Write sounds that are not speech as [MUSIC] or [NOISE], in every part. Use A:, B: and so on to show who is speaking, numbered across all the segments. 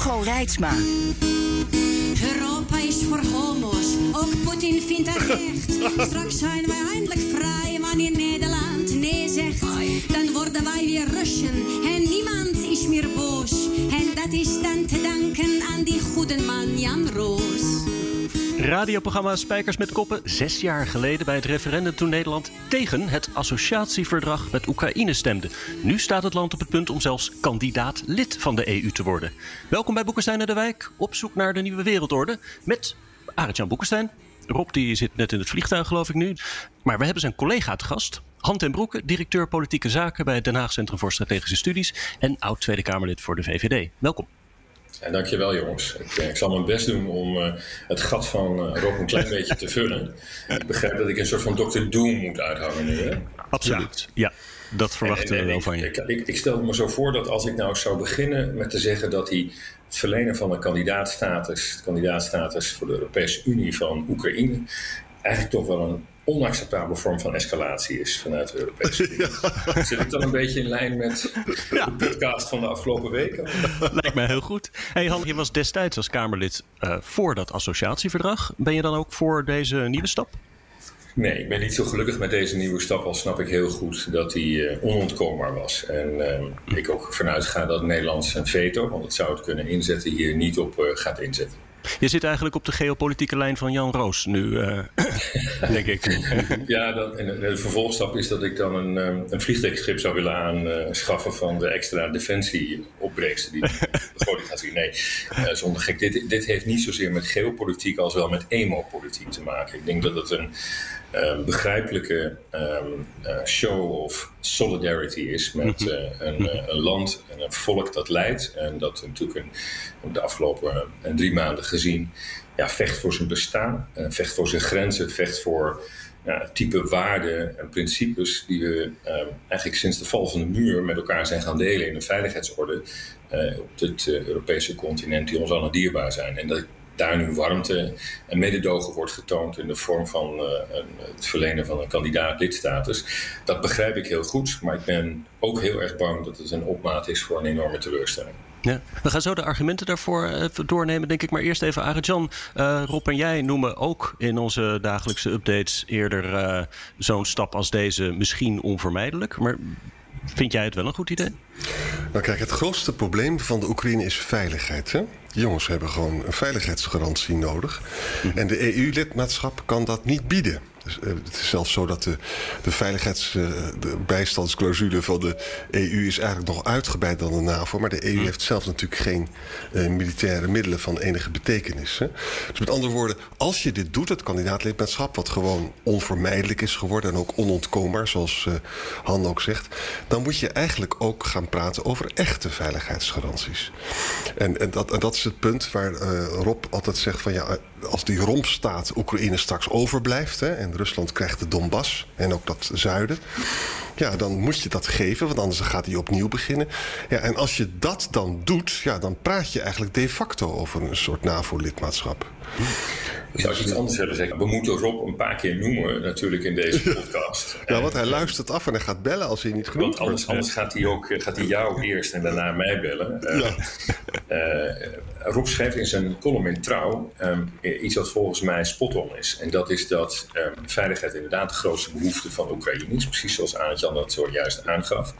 A: Hugo Reitsma.
B: Europa is voor homo's, ook Poetin vindt dat [LAUGHS] recht. Straks zijn wij eindelijk vrij, wanneer Nederland nee zegt. Dan worden wij weer Russen en niemand is meer boos. En dat is dan te danken aan die goede man Jan Roos.
C: Radioprogramma Spijkers met Koppen. Zes jaar geleden bij het referendum toen Nederland tegen het associatieverdrag met Oekraïne stemde. Nu staat het land op het punt om zelfs kandidaat lid van de EU te worden. Welkom bij Boekenstein en de Wijk. Op zoek naar de nieuwe wereldorde. Met Arend-Jan Boekenstein. Rob die zit net in het vliegtuig geloof ik nu. Maar we hebben zijn collega te gast. Han ten Broeke, directeur politieke zaken bij het Den Haag Centrum voor Strategische Studies. En oud Tweede Kamerlid voor de VVD. Welkom.
D: Ja, dankjewel jongens. Ik, ik, zal mijn best doen om uh, het gat van uh, Rob een klein [LAUGHS] beetje te vullen. Ik begrijp dat ik een soort van Dr. Doom moet uithangen nu. Hè?
C: Absoluut, ja. ja. Dat verwachten we wel van je.
D: Ik, ik, ik, stel me zo voor dat als ik nou zou beginnen met te zeggen dat hij het verlenen van een kandidaatstatus, kandidaatstatus voor de Europese Unie van Oekraïne, eigenlijk toch wel een onacceptabele vorm van escalatie is vanuit de Europese [LAUGHS] Unie. Ja. Zit ik dan een beetje in lijn met [LAUGHS] ja. de podcast van de afgelopen weken?
C: Lijkt mij heel goed. Hey Han, je was destijds als Kamerlid uh, voor dat associatieverdrag. Ben je dan ook voor deze nieuwe stap?
D: Nee, ik ben niet zo gelukkig met deze nieuwe stap, al snap ik heel goed dat die uh, onontkoombaar was. En uh, ik ook vanuit ga dat Nederland zijn veto, want het zou het kunnen inzetten, hier niet op uh, gaat inzetten.
C: Je zit eigenlijk op de geopolitieke lijn van Jan Roos nu, uh, denk ik. [LAUGHS]
D: Ja, dan, en de vervolgstap is dat ik dan een, een vliegtuigschip zou willen aanschaffen van de extra defensieopbrengsten die [LAUGHS] de gaat zien. Nee, uh, zonder gek. Dit, dit heeft niet zozeer met geopolitiek als wel met emopolitiek te maken. Ik denk dat het een uh, begrijpelijke um, uh, show of solidarity is met uh, een, een, land en een volk dat leidt. En dat natuurlijk een, de afgelopen drie maanden gezien ja, vecht voor zijn bestaan, vecht voor zijn grenzen, vecht voor ja, type waarden en principes die we um, eigenlijk sinds de val van de muur met elkaar zijn gaan delen in een veiligheidsorde op het Europese continent die ons allen dierbaar zijn. En dat daar nu warmte en mededogen wordt getoond in de vorm van uh, een, het verlenen van een kandidaat lidstatus. Dat begrijp ik heel goed, maar ik ben ook heel erg bang dat het een opmaat is voor een enorme teleurstelling.
C: Ja, we gaan zo de argumenten daarvoor even doornemen, denk ik. Maar eerst even Arjan. Uh, Rob en jij noemen ook in onze dagelijkse updates eerder uh, zo'n stap als deze misschien onvermijdelijk. Maar vind jij het wel een goed idee?
E: Nou kijk, het grootste probleem van de Oekraïne is veiligheid. Hè? Jongens hebben gewoon een veiligheidsgarantie nodig. En de EU-lidmaatschap kan dat niet bieden. Dus, uh, het is zelfs zo dat de, de veiligheidsbijstandsclausule uh, van de EU is eigenlijk nog uitgebreid dan de NAVO. Maar de EU mm. heeft zelf natuurlijk geen uh, militaire middelen van enige betekenis. Hè. Dus met andere woorden, als je dit doet, het kandidaatlidmaatschap, wat gewoon onvermijdelijk is geworden en ook onontkoombaar, zoals Han ook zegt, dan moet je eigenlijk ook gaan praten over echte veiligheidsgaranties. En, en, dat, en dat is het punt waar Rob altijd zegt van ja, als die rompstaat Oekraïne straks overblijft hè, en Rusland krijgt de Donbass en ook dat zuiden. Ja, dan moet je dat geven, want anders gaat hij opnieuw beginnen. Ja, en als je dat dan doet, ja, dan praat je eigenlijk de facto over een soort NAVO-lidmaatschap.
D: Ik zou iets anders willen zeggen. We moeten Rob een paar keer noemen, natuurlijk, in deze [LAUGHS] podcast.
E: ja, want hij luistert af en hij gaat bellen als hij niet genoemd
D: want anders, anders gaat hij ook gaat hij jou eerst en daarna mij bellen. Uh, ja. uh, [LAUGHS] Rob schrijft in zijn column in Trouw um, iets wat volgens mij spot-on is. En dat is dat um, veiligheid inderdaad de grootste behoefte van Oekraïne is. Precies zoals Aantjan dat zojuist aangaf.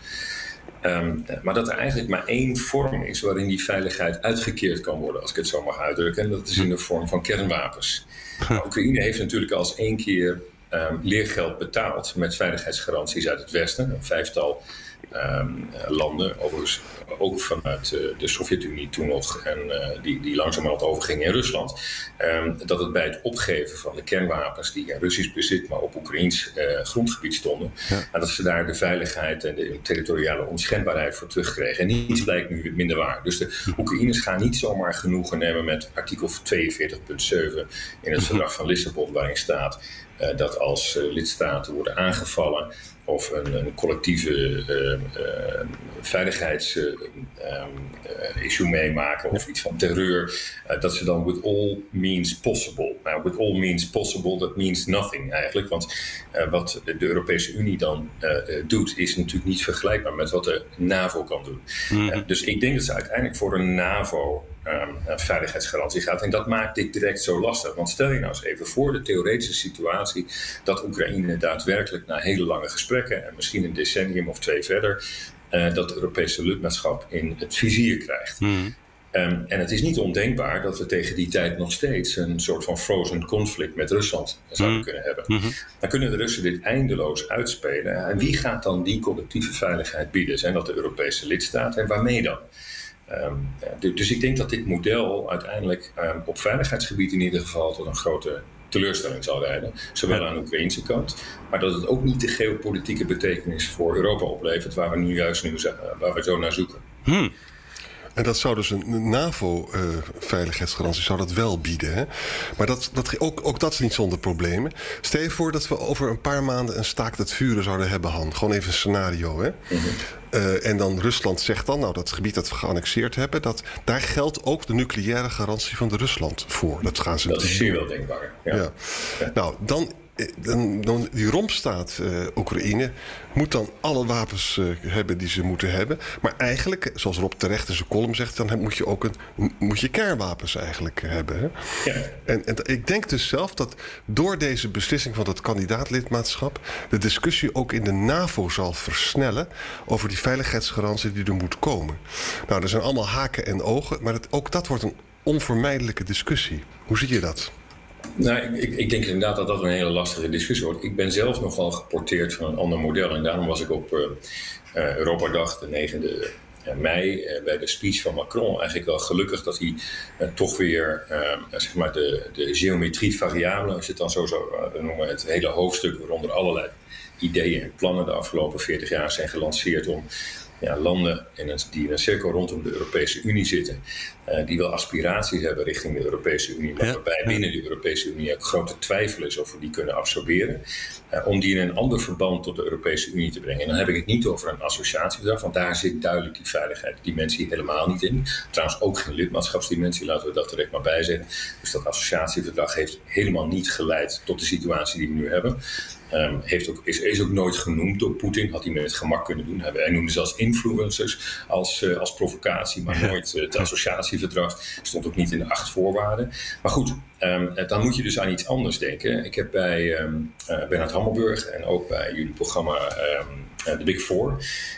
D: Um, maar dat er eigenlijk maar één vorm is waarin die veiligheid uitgekeerd kan worden, als ik het zo mag uitdrukken. En dat is in de vorm van kernwapens. [LAUGHS] Oekraïne heeft natuurlijk al eens één keer um, leergeld betaald met veiligheidsgaranties uit het Westen. Een vijftal landen, overigens ook vanuit de Sovjet-Unie toen nog, en die, die langzamerhand overging in Rusland, dat het bij het opgeven van de kernwapens die in Russisch bezit, maar op Oekraïns grondgebied stonden, en dat ze daar de veiligheid en de territoriale onschendbaarheid voor terugkregen. En niets blijkt nu minder waar. Dus de Oekraïners gaan niet zomaar genoegen nemen met artikel 42.7 in het verdrag van Lissabon, waarin staat uh, dat als uh, lidstaten worden aangevallen of een, een collectieve uh, veiligheidsissue meemaken of iets van terreur, dat ze dan with all means possible. Nou, with all means possible, dat means nothing eigenlijk. Want wat de Europese Unie dan doet, is natuurlijk niet vergelijkbaar met wat de NAVO kan doen. Mm. dus ik denk dat ze uiteindelijk voor een NAVO um, veiligheidsgarantie gaat. En dat maakt dit direct zo lastig. Want stel je nou eens even voor de theoretische situatie dat Oekraïne daadwerkelijk na hele lange gesprekken en misschien een decennium of twee verder, uh, dat Europese lidmaatschap in het vizier krijgt. Mm. Um, en het is niet ondenkbaar dat we tegen die tijd nog steeds een soort van frozen conflict met Rusland zouden mm. kunnen hebben. -hmm. Dan kunnen de Russen dit eindeloos uitspelen. En wie gaat dan die collectieve veiligheid bieden? Zijn dat de Europese lidstaten en waarmee dan? Um, dus ik denk dat dit model uiteindelijk um, op veiligheidsgebied in ieder geval tot een grote teleurstelling zal leiden. Zowel aan de Oekraïnse kant, maar dat het ook niet de geopolitieke betekenis voor Europa oplevert, waar we nu juist nu, waar we zo naar zoeken.
E: Hmm. En dat zou dus een NAVO-veiligheidsgarantie zou dat wel bieden. Hè? Maar dat, dat, ook, ook dat is niet zonder problemen. Stel je voor dat we over een paar maanden een staakt het vuren zouden hebben, Han. Gewoon even een scenario. Hè? Mm -hmm. uh, en dan Rusland zegt dan, nou dat gebied dat we geannexeerd hebben, dat, daar geldt ook de nucleaire garantie van de Rusland voor. Dat gaan ze
D: Dat is zeer wel denkbaar. Ja.
E: Ja. ja. Nou, dan dan, dan, die rompstaat uh, Oekraïne moet dan alle wapens uh, hebben die ze moeten hebben. Maar eigenlijk, zoals Rob terecht in zijn column zegt, dan moet je ook een, moet je kernwapens eigenlijk hebben. Hè? Ja. En, en ik denk dus zelf dat door deze beslissing van het kandidaatlidmaatschap de discussie ook in de NAVO zal versnellen over die veiligheidsgarantie die er moet komen. Nou, er zijn allemaal haken en ogen, maar het, ook dat wordt een onvermijdelijke discussie. Hoe zie je dat?
D: Nou, ik, ik, denk inderdaad dat dat een hele lastige discussie wordt. Ik ben zelf nogal geporteerd van een ander model. En daarom was ik op uh, uh, Europadag, de 9e mei, uh, bij de speech van Macron, eigenlijk wel gelukkig dat hij toch weer zeg maar de, de geometrie variabele, als je het dan zo zou noemen, het hele hoofdstuk waaronder allerlei ideeën en plannen de afgelopen 40 jaar zijn gelanceerd om ja, landen in een, die in een cirkel rondom de Europese Unie zitten, uh, die wel aspiraties hebben richting de Europese Unie, maar ja. waarbij binnen de Europese Unie ook grote twijfel is of we die kunnen absorberen, uh, om die in een ander verband tot de Europese Unie te brengen. En dan heb ik het niet over een associatieverdrag, want daar zit duidelijk die veiligheidsdimensie helemaal niet in. Trouwens ook geen lidmaatschapsdimensie, laten we dat direct maar bijzetten. Dus dat associatieverdrag heeft helemaal niet geleid tot de situatie die we nu hebben. Um, heeft ook, is, is ook nooit genoemd door Poetin. Had hij met het gemak kunnen doen. Hij noemde zelfs influencers als, uh, als provocatie, maar nooit uh, het associatieverdrag. Stond ook niet in de acht voorwaarden. Maar goed, um, dan moet je dus aan iets anders denken. Ik heb bij um, uh, Bernard Hammelburg en ook bij jullie programma de uh, Big Four,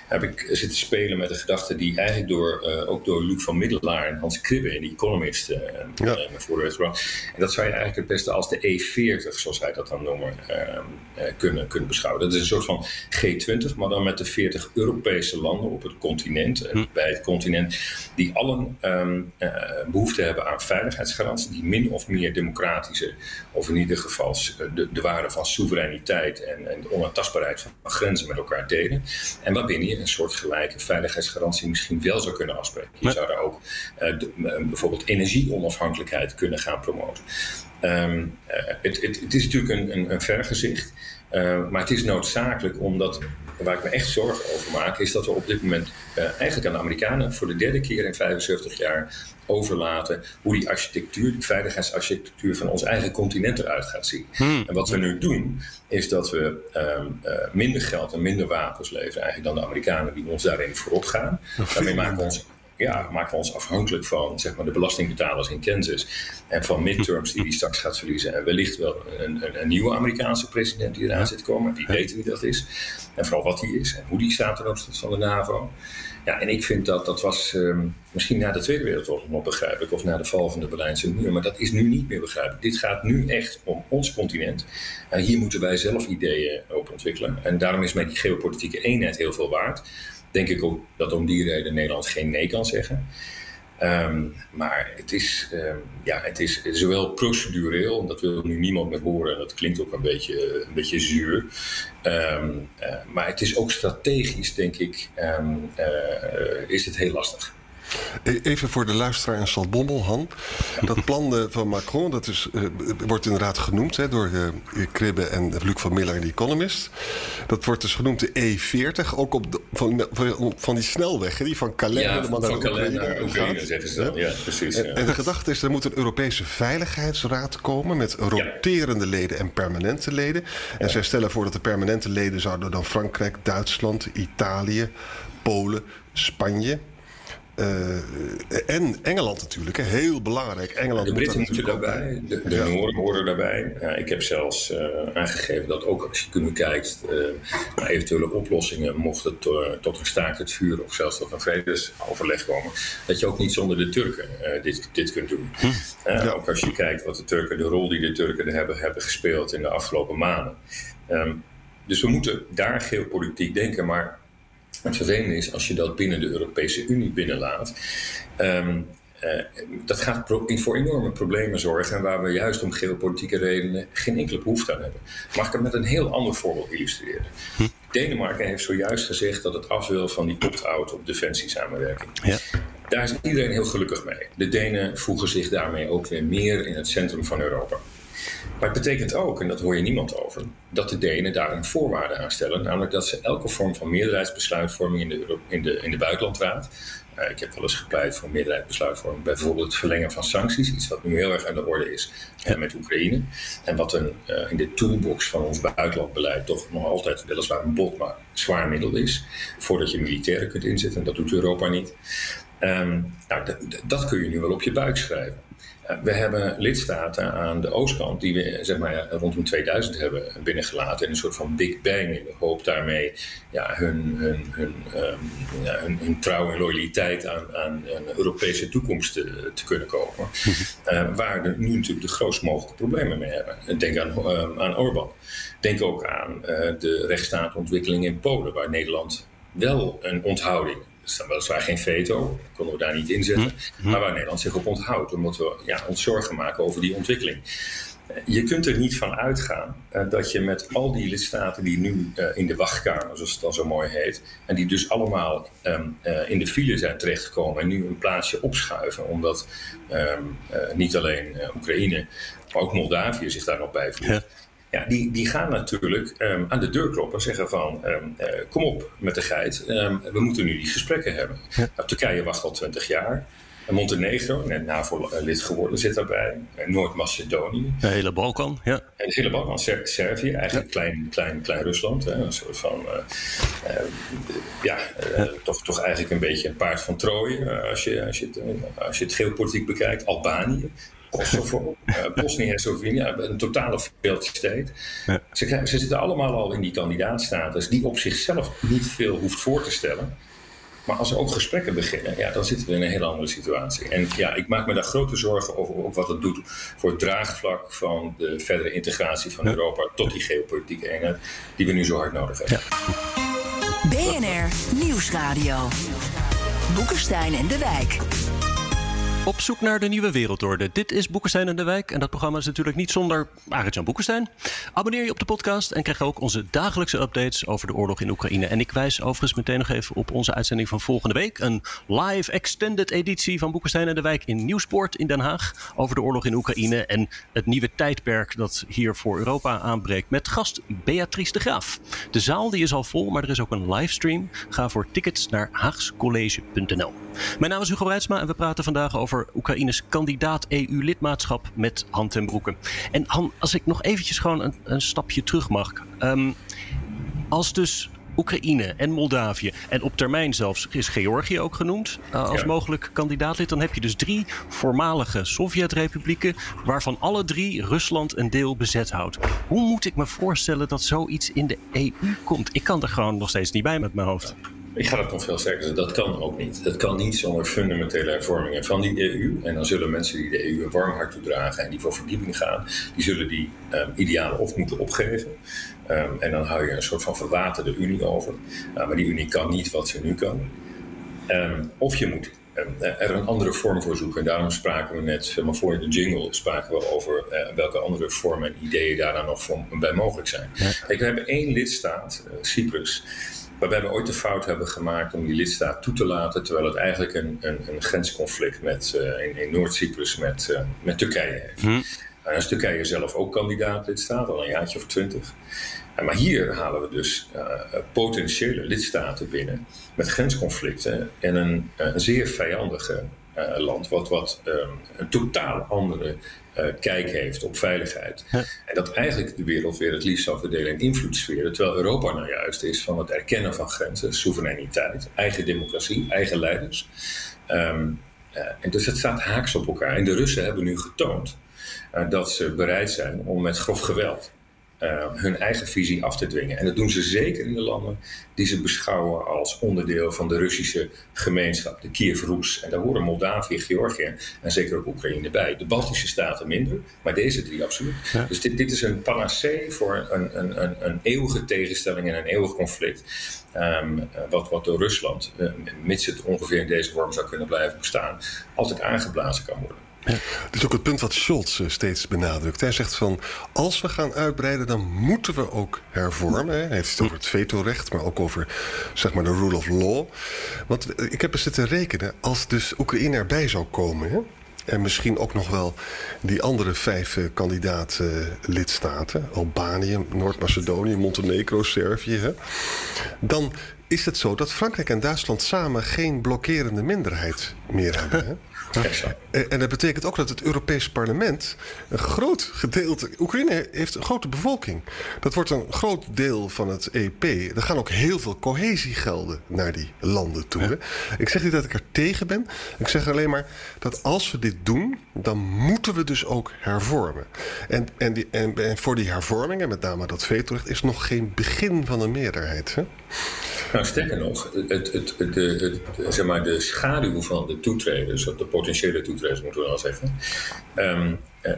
D: heb ik zitten spelen met de gedachte die eigenlijk door, uh, ook door Luc van Middelaar en Hans Kribbe, die Economist, uh, ja. werd gebracht. En dat zou je eigenlijk het beste als de E40, zoals hij dat dan noemen, kunnen, kunnen beschouwen. Dat is een soort van G20, maar dan met de 40 Europese landen op het continent, hm. bij het continent, die allen behoefte hebben aan veiligheidsgarantie, die min of meer democratische, of in ieder geval de, de waarde van soevereiniteit en, en de onaantastbaarheid van grenzen met elkaar delen. En waarbinnen je een soort gelijke veiligheidsgarantie misschien wel zou kunnen afspreken. Je zou daar ook uh, de, uh, bijvoorbeeld energieonafhankelijkheid kunnen gaan promoten. Um, uh, het, het, het, is natuurlijk een, een, een vergezicht, maar het is noodzakelijk omdat waar ik me echt zorgen over maak, is dat we op dit moment eigenlijk aan de Amerikanen voor de derde keer in 75 jaar overlaten hoe die architectuur, die veiligheidsarchitectuur van ons eigen continent eruit gaat zien. Hmm. En wat we nu doen, is dat we um, uh, minder geld en minder wapens leveren eigenlijk dan de Amerikanen die ons daarin voorop gaan. Daarmee maken we ons ja, maken we ons afhankelijk van zeg maar, de belastingbetalers in Kansas. En van midterms die hij straks gaat verliezen. En wellicht wel een, een, een nieuwe Amerikaanse president die eraan zit te komen. Die weet wie dat is. En vooral wat hij is en hoe die staat ten opzichte van de NAVO. Ja, en ik vind dat dat was ehm, misschien na de Tweede Wereldoorlog nog begrijpelijk, of na de val van de Berlijnse muur, maar dat is nu niet meer begrijpelijk. Dit gaat nu echt om ons continent. Uh, hier moeten wij zelf ideeën op ontwikkelen. En daarom is mij die geopolitieke eenheid heel veel waard. Denk ik ook dat om die reden Nederland geen nee kan zeggen. Um, maar het is, um, ja, het is zowel procedureel, dat wil nu niemand meer horen, en dat klinkt ook een beetje, een beetje zuur. Um, uh, maar het is ook strategisch, denk ik, uh, is het heel lastig.
E: E-, even voor de luisteraar in Saltbommel, Han. Dat [LAUGHS] plan van Macron, dat is, uh, wordt inderdaad genoemd hè, door uh, Kribbe en Luc van Miller, de Economist. Dat wordt dus genoemd de E40, ook op de, van, van, van, die snelweg, hè, die van Calais
D: ja, naar naar Oekraïne, zeggen ze dan. Ja, precies.
E: En, ja. en, de gedachte is, er moet een Europese Veiligheidsraad komen met roterende leden en permanente leden. En zij stellen voor dat de permanente leden zouden dan Frankrijk, Duitsland, Italië, Polen, Spanje en Engeland natuurlijk, hè. heel belangrijk. Engeland
D: de Britten moeten daarbij, de, de ja. Noorden horen daarbij. Uh, ik heb zelfs uh, aangegeven dat ook als je nu kijkt naar eventuele oplossingen, mocht het tot een staakt het vuur of zelfs tot een vredesoverleg komen, dat je ook niet zonder de Turken dit, dit kunt doen. Hm. Ja. Ook als je kijkt wat de Turken, de rol die de Turken hebben, hebben gespeeld in de afgelopen maanden. Um, dus we moeten daar geopolitiek denken, maar het vervelende is als je dat binnen de Europese Unie binnenlaat. Um, uh, dat gaat voor enorme problemen zorgen waar we juist om geopolitieke redenen geen enkele behoefte aan hebben. Mag ik het met een heel ander voorbeeld illustreren? Hm. Denemarken heeft zojuist gezegd dat het af wil van die opt-out op defensiesamenwerking. Ja. Daar is iedereen heel gelukkig mee. De Denen voegen zich daarmee ook weer meer in het centrum van Europa. Maar het betekent ook, en dat hoor je niemand over, dat de Denen daar een voorwaarde aan stellen. Namelijk dat ze elke vorm van meerderheidsbesluitvorming in de, Euro in de, in de buitenlandraad. Uh, ik heb wel eens gepleit voor meerderheidsbesluitvorming. Bijvoorbeeld het verlengen van sancties, iets wat nu heel erg aan de orde is ja. met Oekraïne. En wat een, uh, in de toolbox van ons buitenlandbeleid toch nog altijd weliswaar een bot, maar zwaar middel is. Voordat je militairen kunt inzetten, en dat doet Europa niet. Um, nou, dat kun je nu wel op je buik schrijven. We hebben lidstaten aan de oostkant die we zeg maar, rondom 2000 hebben binnengelaten in een soort van Big Bang. In de hoop daarmee ja, hun, hun, hun, um, ja, hun, hun, trouw en loyaliteit aan, aan een Europese toekomst te, te kunnen kopen. uh, [LAUGHS] waar we nu natuurlijk de grootst mogelijke problemen mee hebben. Denk aan, uh, aan Orbán. Denk ook aan uh, de rechtsstaatontwikkeling in Polen, waar Nederland wel een onthouding er staat weliswaar geen veto, konden we daar niet inzetten. Hm. Maar waar Nederland zich op onthoudt, omdat we ja, ons zorgen maken over die ontwikkeling. Je kunt er niet van uitgaan uh, dat je met al die lidstaten die nu uh, in de wachtkamer, zoals het dan zo mooi heet, en die dus allemaal um, uh, in de file zijn terechtgekomen en nu een plaatsje opschuiven, omdat um, niet alleen Oekraïne, maar ook Moldavië zich daar nog bij voegt. Ja ja, die, die gaan natuurlijk um, aan de deur kloppen en zeggen van um, uh, kom op met de geit, um, we moeten nu die gesprekken hebben. Ja. Nou, Turkije wacht al twintig jaar. Montenegro, net NAVO-lid geworden, zit daarbij. Noord-Macedonië.
C: De hele Balkan, ja.
D: En de hele Balkan, Ser Servië, eigenlijk ja. klein, klein, klein Rusland. Hè, een soort van, uh, uh, ja, uh, ja. Toch, toch eigenlijk een beetje een paard van Troje, als, je, als, je het, als je het geopolitiek bekijkt. Albanië, Kosovo, uh, Bosnië-Herzegovina, een totale failed. Ja. Ze, ze, zitten allemaal al in die kandidaatstatus, die op zichzelf niet veel hoeft voor te stellen. Maar als er ook gesprekken beginnen, ja, dan zitten we in een hele andere situatie. En ja, ik maak me daar grote zorgen over, over wat het doet voor het draagvlak van de verdere integratie van ja. Europa tot die geopolitieke eenheid die we nu zo hard nodig hebben.
A: Ja. BNR Nieuwsradio. Boekenstein en de Wijk.
C: Op zoek naar de nieuwe wereldorde. Dit is Boekenstein en de Wijk. En dat programma is natuurlijk niet zonder Arend-Jan Boekenstein. Abonneer je op de podcast en krijg ook onze dagelijkse updates over de oorlog in Oekraïne. En ik wijs overigens meteen nog even op onze uitzending van volgende week. Een live extended editie van Boekenstein en de Wijk in Nieuwsport in Den Haag. Over de oorlog in Oekraïne en het nieuwe tijdperk dat hier voor Europa aanbreekt. Met gast Beatrice de Graaf. De zaal die is al vol, maar er is ook een livestream. Ga voor tickets naar haagscollege.nl. Mijn naam is Hugo Reitsma en we praten vandaag over over Oekraïnes kandidaat EU-lidmaatschap met Han ten Broeke. En Han, als ik nog eventjes gewoon een, een stapje terug mag. Um, als dus Oekraïne en Moldavië en op termijn zelfs is Georgië ook genoemd uh, als ja. mogelijk kandidaatlid. Dan heb je dus drie voormalige Sovjet-republieken waarvan alle drie Rusland een deel bezet houdt. Hoe moet ik me voorstellen dat zoiets in de EU komt? Ik kan er gewoon nog steeds niet bij met mijn hoofd.
D: Ik ga het nog veel sterker zeggen. Dat kan ook niet. Dat kan niet zonder fundamentele hervormingen van die EU. En dan zullen mensen die de EU een warm hart toedragen en die voor verdieping gaan, die zullen die um, idealen of moeten opgeven. Um, en dan hou je een soort van verwaterde Unie over. Uh, maar die Unie kan niet wat ze nu kan. Um, of je moet er een andere vorm voor zoeken. En daarom spraken we net, maar voor de jingle, spraken we over uh, welke andere vormen en ideeën daar dan nog bij mogelijk zijn. Kijk, we hebben één lidstaat, uh, Cyprus, waarbij we ooit de fout hebben gemaakt om die lidstaat toe te laten, terwijl het eigenlijk een, een, een grensconflict met, uh, in, in Noord-Cyprus met, met Turkije heeft. Hm. En is Turkije zelf ook kandidaat lidstaat, al een jaartje of twintig. Maar hier halen we dus uh, potentiële lidstaten binnen met grensconflicten en een, een zeer vijandige uh, land, wat, wat um, een totaal andere uh, kijk heeft op veiligheid. Ja. En dat eigenlijk de wereld weer het liefst zou verdelen in invloedssferen, terwijl Europa nou juist is van het erkennen van grenzen, soevereiniteit, eigen democratie, eigen leiders. Um, en dus het staat haaks op elkaar. En de Russen hebben nu getoond dat ze bereid zijn om met grof geweld uh, hun eigen visie af te dwingen. En dat doen ze zeker in de landen die ze beschouwen als onderdeel van de Russische gemeenschap, de Kiev-Roes. En daar horen Moldavië, Georgië en zeker ook Oekraïne bij. De Baltische staten minder, maar deze drie absoluut. Ja. Dus dit, dit is een panacee voor een, een, een, een eeuwige tegenstelling en een eeuwig conflict. Um, wat, wat door Rusland, uh, mits het ongeveer in deze vorm zou kunnen blijven bestaan, altijd aangeblazen kan worden.
E: Ja. Is ook het punt wat Scholz eh, steeds benadrukt. Hij zegt van, als we gaan uitbreiden, dan moeten we ook hervormen. Hij heeft het over het vetorecht, maar ook over zeg maar, de rule of law. Want eh, ik heb eens zitten rekenen, als dus Oekraïne erbij zou komen... Hè, en misschien ook nog wel die andere vijf uh, kandidaat-lidstaten... Albanië, Noord-Macedonië, Montenegro, Servië... Hè, dan is het zo dat Frankrijk en Duitsland samen geen blokkerende minderheid meer hebben. Hè? En dat betekent ook dat het Europees Parlement een groot gedeelte. Oekraïne heeft een grote bevolking. Dat wordt een groot deel van het EP. Er gaan ook heel veel cohesiegelden naar die landen toe. Ik zeg niet dat ik er tegen ben. Ik zeg alleen maar dat als we dit doen, dan moeten we dus ook hervormen. En, en, die, en, en voor die hervormingen, met name dat vetorecht, is nog geen begin van een meerderheid. Hè?
D: Nou, sterker nog, het, het, het, de, zeg maar de schaduw van de toetreders, of de potentiële toetreders moeten we wel zeggen, um, uh,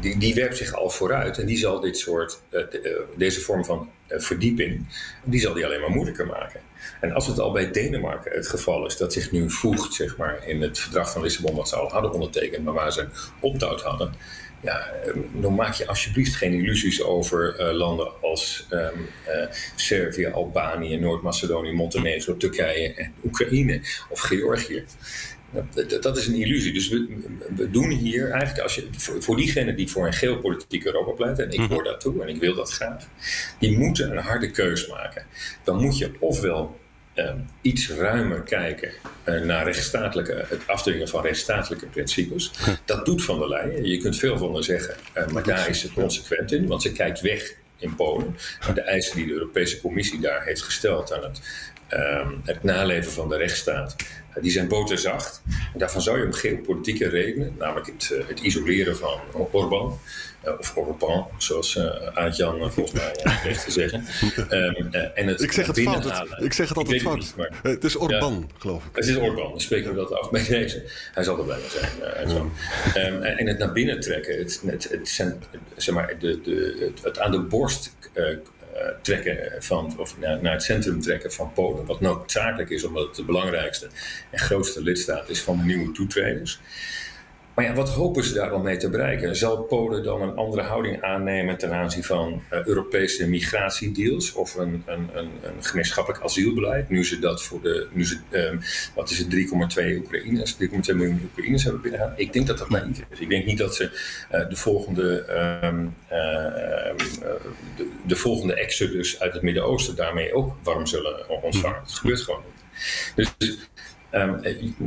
D: die, die werpt zich al vooruit en die zal dit soort, de, deze vorm van verdieping, die zal die alleen maar moeilijker maken. En als het al bij Denemarken het geval is dat zich nu voegt zeg maar, in het verdrag van Lissabon, wat ze al hadden ondertekend, maar waar ze opt-out hadden, ja, dan maak je alsjeblieft geen illusies over uh, landen als um, uh, Servië, Albanië, Noord-Macedonië, Montenegro, Turkije en Oekraïne of Georgië. Dat, dat is een illusie. Dus we, we, doen hier eigenlijk, als je, voor, voor diegenen die voor een geopolitiek Europa pleiten, en ik hoor dat toe en ik wil dat graag, die moeten een harde keus maken. Dan moet je ofwel um, iets ruimer kijken uh, naar rechtsstatelijke, het afdwingen van rechtsstatelijke principes. [LAUGHS] Dat doet Van der Leyen. Je kunt veel van haar zeggen, uh, maar daar is ze consequent in, want ze kijkt weg in Polen. De eisen die de Europese Commissie daar heeft gesteld aan het, um, het naleven van de rechtsstaat, uh, die zijn boterzacht. En daarvan zou je om geopolitieke redenen, namelijk het, het isoleren van Orbán, uh, of Orban, zoals uh, Aart-Jan uh, volgens mij heeft te zeggen. Um, en het
E: ik zeg het fout. Het, ik zeg het altijd fout. Niet, maar, het is Orban, ja, geloof ik.
D: Het is Orban, dan spreken we dat af bij deze. Hij zal er blij mee zijn. Ja. Um, en het naar binnen trekken, het, het, het, het zeg maar, de, de, het, aan de borst trekken van, of naar, naar, het centrum trekken van Polen. Wat noodzakelijk is, omdat het de belangrijkste en grootste lidstaat is van de nieuwe toetreders. Maar ja, wat hopen ze daar dan mee te bereiken? Zal Polen dan een andere houding aannemen ten aanzien van uh, Europese migratiedeals of een, een, een, een, gemeenschappelijk asielbeleid? Nu ze dat voor de, nu ze, um, wat is het, 3,2 Oekraïners, 3,2 miljoen Oekraïners hebben binnengehaald? Ik denk dat dat naïef is. Ik denk niet dat ze uh, de volgende, um, uh, de, de, volgende exodus uit het Midden-Oosten daarmee ook warm zullen ontvangen. Het gebeurt gewoon niet. Dus Um,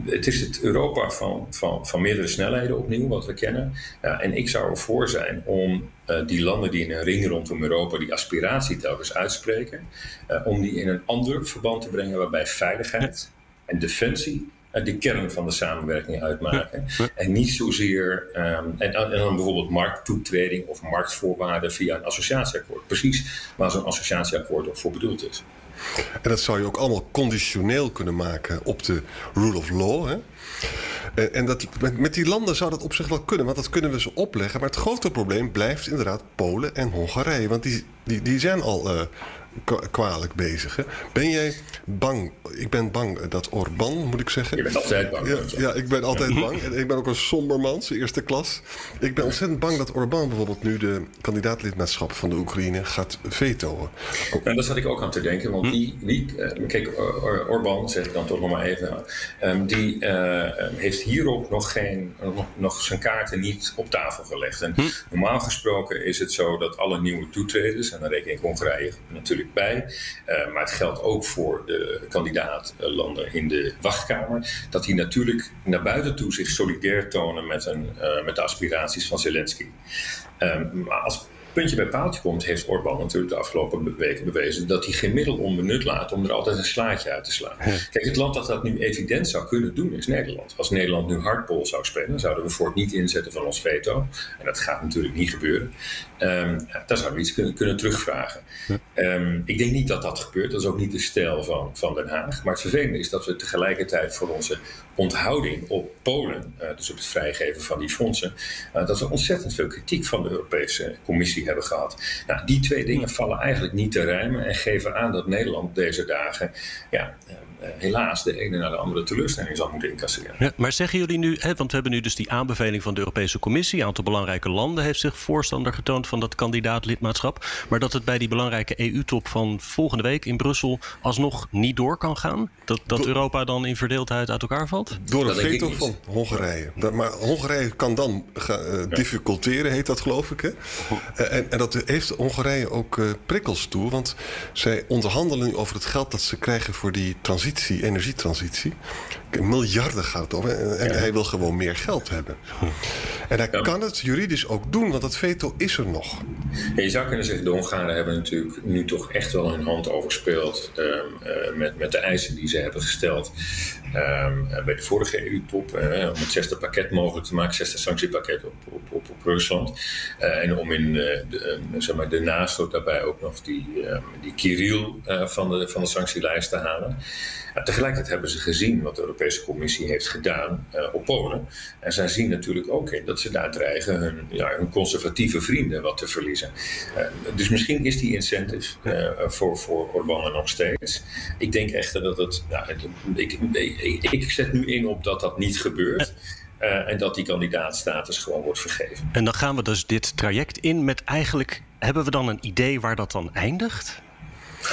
D: het is het Europa van, van, van meerdere snelheden opnieuw, wat we kennen. Ja, en ik zou ervoor zijn om uh, die landen die in een ring rondom Europa die aspiratie telkens uitspreken, uh, om die in een ander verband te brengen waarbij veiligheid en defensie uh, de kern van de samenwerking uitmaken. En niet zozeer, um, en, en, dan bijvoorbeeld markttoetreding of marktvoorwaarden via een associatieakkoord. Precies waar zo'n associatieakkoord ook voor bedoeld is.
E: En dat zou je ook allemaal conditioneel kunnen maken op de rule of law. Hè? En, dat, met, met die landen zou dat op zich wel kunnen, want dat kunnen we ze opleggen. Maar het grote probleem blijft inderdaad Polen en Hongarije. Want die, die, die zijn al uh, kwalijk bezig. Hè? Ben jij bang? Ik ben bang dat Orbán, moet ik zeggen.
D: Je bent altijd bang.
E: Ja, ja ik ben altijd [LAUGHS] bang. En ik ben ook een somber man, eerste klas. Ik ben ontzettend bang dat Orbán bijvoorbeeld nu de kandidaatlidmaatschap van de Oekraïne gaat vetoen.
D: En nou, daar zat ik ook aan te denken, want die, die uh, kijk, Or Orbán, zeg ik dan toch nog maar even, um, die uh, heeft hierop nog, geen, nog, nog, zijn kaarten niet op tafel gelegd. En hm. normaal gesproken is het zo dat alle nieuwe toetreders, en dan reken ik Hongarije natuurlijk bij. Uh, maar het geldt ook voor de kandidaatlanden in de wachtkamer. Dat die natuurlijk naar buiten toe zich solidair tonen met, een, uh, met de aspiraties van Zelensky. Um, maar als puntje bij paaltje komt, heeft Orbán natuurlijk de afgelopen weken bewezen dat hij geen middel onbenut laat om er altijd een slaatje uit te slaan. Kijk, het land dat dat nu evident zou kunnen doen is Nederland. Als Nederland nu hardbol zou spelen, zouden we voor het niet inzetten van ons veto. En dat gaat natuurlijk niet gebeuren. Um, dan zouden we iets kunnen, kunnen terugvragen. Um, ik denk niet dat dat gebeurt. Dat is ook niet de stijl van, van Den Haag. Maar het vervelende is dat we tegelijkertijd voor onze onthouding op Polen, uh, dus op het vrijgeven van die fondsen, uh, dat we ontzettend veel kritiek van de Europese Commissie hebben gehad. Nou, die twee dingen vallen eigenlijk niet te rijmen en geven aan dat Nederland deze dagen ja, uh, helaas de ene naar de andere teleurstelling zal moeten incasseren.
C: Ja, maar zeggen jullie nu, hè, want we hebben nu dus die aanbeveling van de Europese Commissie, een aantal belangrijke landen heeft zich voorstander getoond van dat kandidaatlidmaatschap, maar dat het bij die belangrijke EU-top van volgende week in Brussel alsnog niet door kan gaan? Dat, dat Europa dan in verdeeldheid uit elkaar valt?
E: Door een veto van Hongarije. Dat, maar Hongarije kan dan uh, difficulteren, heet dat geloof ik. Hè? Uh, en, en, dat heeft Hongarije ook uh, prikkels toe, want zij onderhandelen nu over het geld dat ze krijgen voor die transitie, energietransitie. Miljarden gaat het om. En, hij wil gewoon meer geld hebben. [LAUGHS] En hij kan het juridisch ook doen, want dat veto is er nog.
D: Je zou kunnen zeggen, de Hongaren hebben natuurlijk nu toch echt wel hun hand overspeeld um, uh, met, met de eisen die ze hebben gesteld um, bij de vorige EU-top. Uh, om het zesde pakket mogelijk te maken, zesde sanctiepakket op, op, op, op Rusland. Uh, en om in de, zeg maar de NASTO daarbij ook nog die, um, die Kirill van, de, van de sanctielijst te halen. Tegelijkertijd hebben ze gezien wat de Europese Commissie heeft gedaan uh, op Polen. En zij zien natuurlijk ook in dat ze daar dreigen hun, ja, hun conservatieve vrienden wat te verliezen. Uh, dus misschien is die incentive uh, voor, voor Orbán nog steeds. Ik denk echter dat het. Nou, ik, ik, ik zet nu in op dat dat niet gebeurt. Uh, en dat die kandidaatstatus gewoon wordt vergeven.
C: En dan gaan we dus dit traject in met eigenlijk. Hebben we dan een idee waar dat dan eindigt?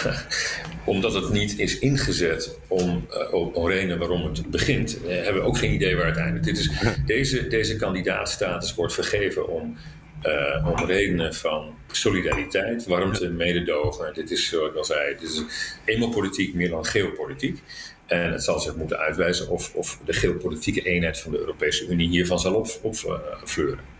C: [LAUGHS]
D: Omdat het niet is ingezet om, uh, om redenen waarom het begint, uh, hebben we ook geen idee waar het eindigt. Dit is, [LAUGHS] deze, deze kandidaatstatus wordt vergeven om, uh, om redenen van solidariteit, warmte, mededogen. Dit is, zoals ik al zei, dit is eenmaal politiek meer dan geopolitiek. En het zal zich moeten uitwijzen of, of de geopolitieke eenheid van de Europese Unie hiervan zal opfleuren. Op,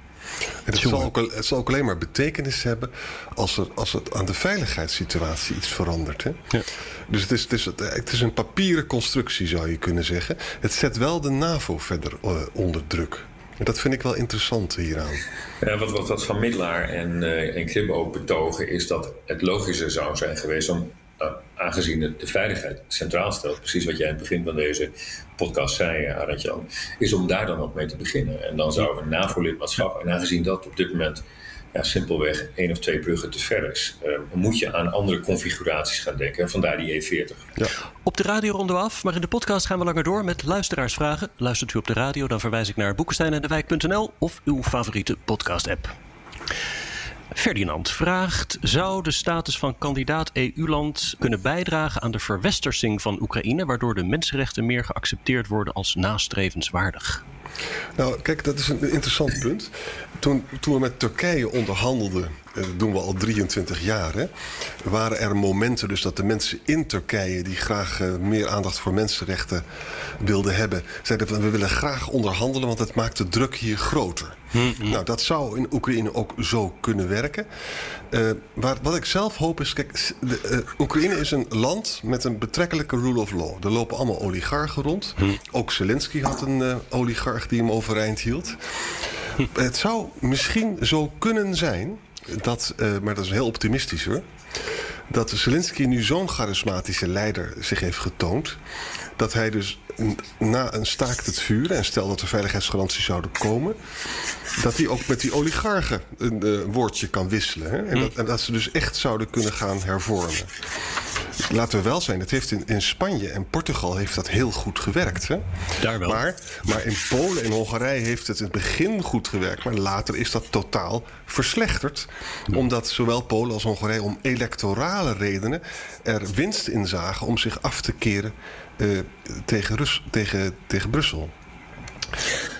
E: het zal, ook, het zal ook alleen maar betekenis hebben als, er, als het aan de veiligheidssituatie iets verandert. Hè? Ja. Dus het is, het, is, het is een papieren constructie, zou je kunnen zeggen. Het zet wel de NAVO verder uh, onder druk. En dat vind ik wel interessant hieraan.
D: Ja, wat, wat, wat Van Middelaar en, uh, en Krim ook betogen, is dat het logischer zou zijn geweest om aangezien de, de, veiligheid centraal stelt, precies wat jij in het begin van deze podcast zei, Arantjan, is om daar dan ook mee te beginnen. En dan zou een NAVO-lidmaatschap, en aangezien dat op dit moment ja, simpelweg één of twee bruggen te ver is, uh, moet je aan andere configuraties gaan denken. En vandaar die E40.
C: Ja. Op de radio ronden we af, maar in de podcast gaan we langer door met luisteraarsvragen. Luistert u op de radio, dan verwijs ik naar boekensteinendewijk.nl of uw favoriete podcast-app. Ferdinand vraagt: Zou de status van kandidaat EU-land kunnen bijdragen aan de verwestersing van Oekraïne, waardoor de mensenrechten meer geaccepteerd worden als nastrevenswaardig?
E: Nou, kijk, dat is een interessant punt. Toen, toen we met Turkije onderhandelden, dat doen we al 23 jaar, hè, waren er momenten dus dat de mensen in Turkije die graag uh, meer aandacht voor mensenrechten wilden hebben, zeiden van we willen graag onderhandelen, want het maakt de druk hier groter. Mm-hmm. Nou, dat zou in Oekraïne ook zo kunnen werken. Uh, waar, wat ik zelf hoop is, kijk, de, uh, Oekraïne is een land met een betrekkelijke rule of law. Er lopen allemaal oligarchen rond. Mm. Ook Zelensky had een uh, oligarch die hem overeind hield. Het zou misschien zo kunnen zijn dat, maar dat is heel optimistisch hoor dat Zelensky nu zo'n charismatische leider zich heeft getoond. Dat hij dus na een staakt het vuren, en stel dat er veiligheidsgaranties zouden komen, dat hij ook met die oligarchen een uh, woordje kan wisselen. Hè? En, dat, en, dat, ze dus echt zouden kunnen gaan hervormen. Laten we wel zijn, het heeft in, in Spanje en Portugal heeft dat heel goed gewerkt. Hè?
C: Daar wel.
E: Maar, maar in Polen en Hongarije heeft het in het begin goed gewerkt, maar later is dat totaal verslechterd. Omdat zowel Polen als Hongarije om electorale redenen er winst in zagen om zich af te keren uh, tegen, Rus, tegen, tegen Brussel.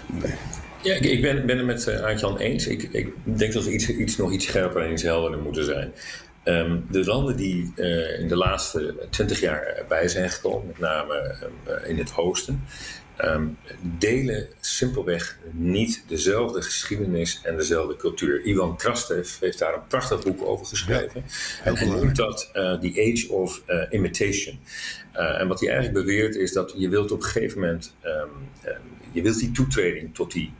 D: Nee. Ja, ik ben, ben het met uh, Aart-Jan eens. Ik, ik, denk dat we iets, iets, nog iets scherper en iets helderder moeten zijn. Um, de landen die uh, in de laatste twintig jaar erbij zijn gekomen, met name um, in het oosten, um, delen simpelweg niet dezelfde geschiedenis en dezelfde cultuur. Ivan Krastev heeft daar een prachtig boek over geschreven. Ja, en hij noemt dat uh, The Age of uh, Imitation. En wat hij eigenlijk beweert is dat je wilt op een gegeven moment, je wilt die toetreding tot die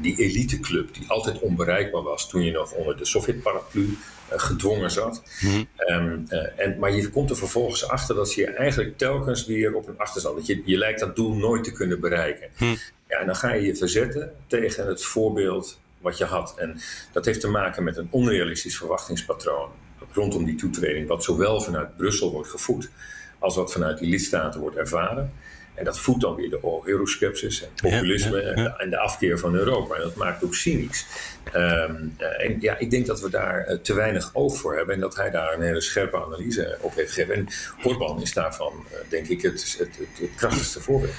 D: die eliteclub die altijd onbereikbaar was toen je nog onder de Sovjet-paraplu gedwongen zat. Mm-hmm. Um, uh, en, maar je komt er vervolgens achter dat je eigenlijk telkens weer op een achterstand. Dat je, je lijkt dat doel nooit te kunnen bereiken. Mm. Ja, en dan ga je je verzetten tegen het voorbeeld wat je had. En dat heeft te maken met een onrealistisch verwachtingspatroon rondom die toetreding, wat zowel vanuit Brussel wordt gevoed als wat vanuit die lidstaten wordt ervaren. En dat voedt dan weer de euroskepsis en populisme ja, ja, ja. En, de, afkeer van Europa. En dat maakt ook cynisch. Um, en ja, ik denk dat we daar uh, te weinig oog voor hebben. En dat hij daar een hele scherpe analyse op heeft gegeven. En Orbán is daarvan, uh, denk ik, het, het, het, het krachtigste voorbeeld.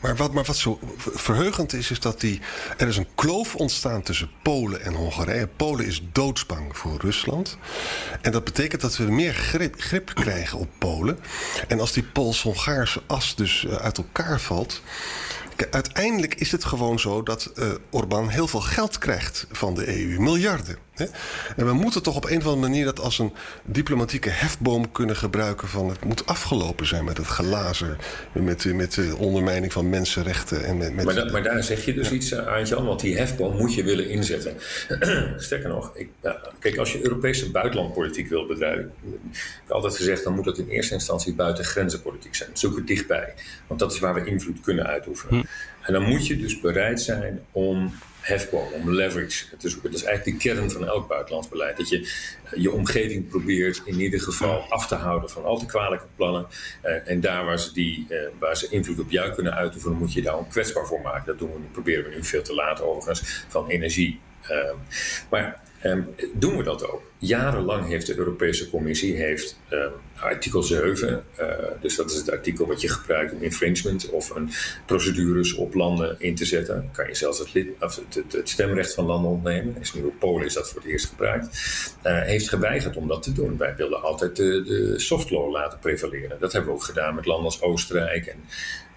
E: Maar wat, maar wat zo verheugend is, is dat die, er is een kloof ontstaan tussen Polen en Hongarije. Polen is doodsbang voor Rusland. En dat betekent dat we meer grip, grip krijgen op Polen. En als die Pools-Hongaarse as dus uit elkaar valt. Uiteindelijk is het gewoon zo dat uh, Orbán heel veel geld krijgt van de EU, miljarden. En we moeten toch op een of andere manier dat als een diplomatieke hefboom kunnen gebruiken van het moet afgelopen zijn met het gelazer, met, met de ondermijning van mensenrechten. En met, met
D: maar, da, maar, daar zeg je dus ja. iets aan, Jan, want die hefboom moet je willen inzetten. [CLEARS THROAT] Sterker nog, ik, kijk, als je Europese buitenlandpolitiek wil bedrijven, ik heb altijd gezegd, dan moet het in eerste instantie buiten grenzenpolitiek zijn. Zoek het dichtbij, want dat is waar we invloed kunnen uitoefenen. Hm. En dan moet je dus bereid zijn om hefboom, om leverage te zoeken. Dat is eigenlijk de kern van elk buitenlands beleid. Dat je je omgeving probeert in ieder geval af te houden van al te kwalijke plannen. Uh, en daar waar ze, die, uh, waar ze invloed op jou kunnen uitoefenen, moet je daar ook kwetsbaar voor maken. Dat doen we, proberen we nu veel te laat overigens, van energie. Uh, maar Um, doen we dat ook? Jarenlang heeft de Europese Commissie heeft, um, artikel 7, uh, dus dat is het artikel wat je gebruikt om infringement of een procedures op landen in te zetten. Kan je zelfs het, lid, of het, het, stemrecht van landen ontnemen. Is nu op Polen is dat voor het eerst gebruikt. Uh, heeft geweigerd om dat te doen. Wij wilden altijd de, de soft law laten prevaleren. Dat hebben we ook gedaan met landen als Oostenrijk en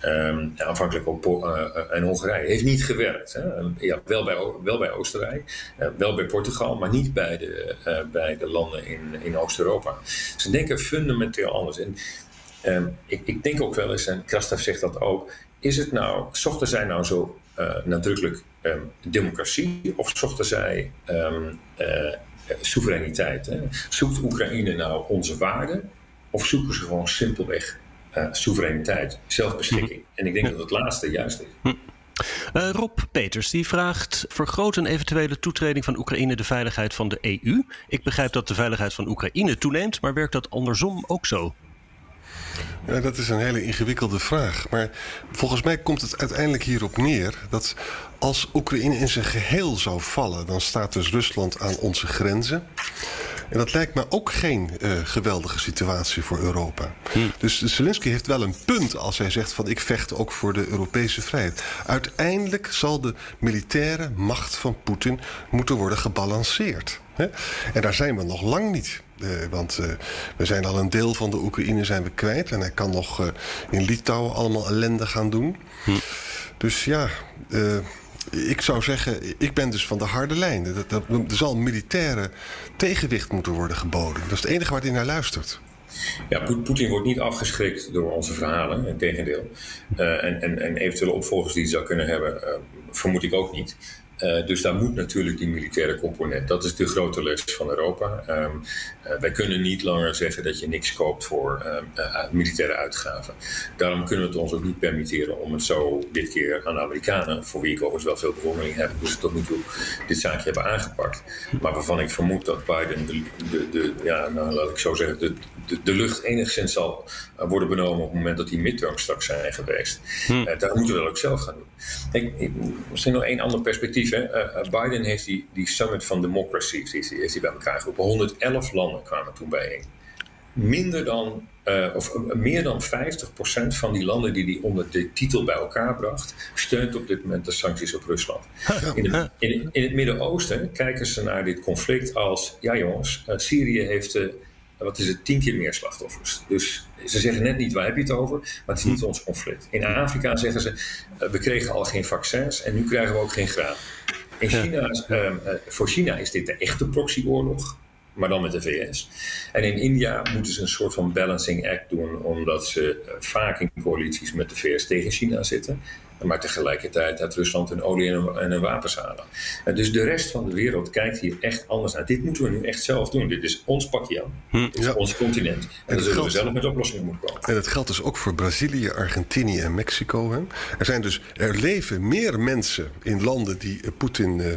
D: Um, aanvankelijk ook uh, en Hongarije. Heeft niet gewerkt. Hè? Ja, wel, bij, wel bij Oostenrijk, uh, wel bij Portugal, maar niet bij de, bij de landen in, in Oost-Europa. Ze denken fundamenteel anders. En um, ik, ik, denk ook wel eens, en Krastev zegt dat ook, is het nou, zochten zij nou zo nadrukkelijk democratie of zochten zij soevereiniteit? Zoekt Oekraïne nou onze waarden of zoeken ze gewoon simpelweg uh, soevereiniteit, zelfbeschikking. Hm. En ik denk dat het laatste juist is.
C: Hm. Uh, Rob Peters die vraagt: vergroot een eventuele toetreding van Oekraïne de veiligheid van de EU? Ik begrijp dat de veiligheid van Oekraïne toeneemt, maar werkt dat andersom ook zo?
E: Ja, dat is een hele ingewikkelde vraag. Maar volgens mij komt het uiteindelijk hierop neer dat als Oekraïne in zijn geheel zou vallen, dan staat dus Rusland aan onze grenzen. En dat lijkt me ook geen uh, geweldige situatie voor Europa. Hm. Dus Zelensky heeft wel een punt als hij zegt van ik vecht ook voor de Europese vrijheid. Uiteindelijk zal de militaire macht van Poetin moeten worden gebalanceerd. Hè? En daar zijn we nog lang niet. Uh, want uh, we zijn al een deel van de Oekraïne zijn we kwijt. En hij kan nog in Litouwen allemaal ellende gaan doen. Hm. Dus ja, ik zou zeggen, ik ben dus van de harde lijn. Er, zal militaire tegenwicht moeten worden geboden. Dat is het enige waar hij naar luistert.
D: Ja, Poetin wordt niet afgeschrikt door onze verhalen, in tegendeel. Uh, en, en, en eventuele opvolgers die hij zou kunnen hebben, uh, vermoed ik ook niet. Uh, dus daar moet natuurlijk die militaire component. Dat is de grote les van Europa. Um, uh, wij kunnen niet langer zeggen dat je niks koopt voor uh, militaire uitgaven. Daarom kunnen we het ons ook niet permitteren om het zo dit keer aan de Amerikanen, voor wie ik overigens wel veel bewondering heb, dus tot nu toe dit zaakje hebben aangepakt. Maar waarvan ik vermoed dat Biden de, de, de ja, nou, laat ik zo zeggen, de, de, de, lucht enigszins zal worden benomen op het moment dat die midterms straks zijn geweest. Hm. daar moeten we dat ook zelf gaan doen. Ik, ik, misschien nog één ander perspectief. Hè. Biden heeft die, die Summit van Democracy heeft hij, heeft hij bij elkaar geroepen. 111 landen kwamen toen bijeen. Minder dan, uh, of meer dan 50% van die landen die hij onder de titel bij elkaar bracht, steunt op dit moment de sancties op Rusland. [LAUGHS] In het, in, in het Midden-Oosten kijken ze naar dit conflict als: ja, jongens, uh, Syrië heeft. Uh, wat is het, tien keer meer slachtoffers. Dus ze zeggen net niet waar heb je het over, maar het is niet ons conflict. In Afrika zeggen ze, we kregen al geen vaccins en nu krijgen we ook geen graan. In China, uh, voor China is dit de echte proxyoorlog, maar dan met de VS. En in India moeten ze een soort van balancing act doen, omdat ze uh, vaak in coalities met de VS tegen China zitten. Maar tegelijkertijd uit Rusland een olie en een, en wapens halen. En dus de rest van de wereld kijkt hier echt anders naar. Dit moeten we nu echt zelf doen. Dit is ons pakje aan. Hm. Dit is ons continent. En, en dan zullen we zelf met oplossingen moeten komen.
E: En dat geldt dus ook voor Brazilië, Argentinië en Mexico. Hè? Er, zijn dus, er leven meer mensen in landen die Poetin uh,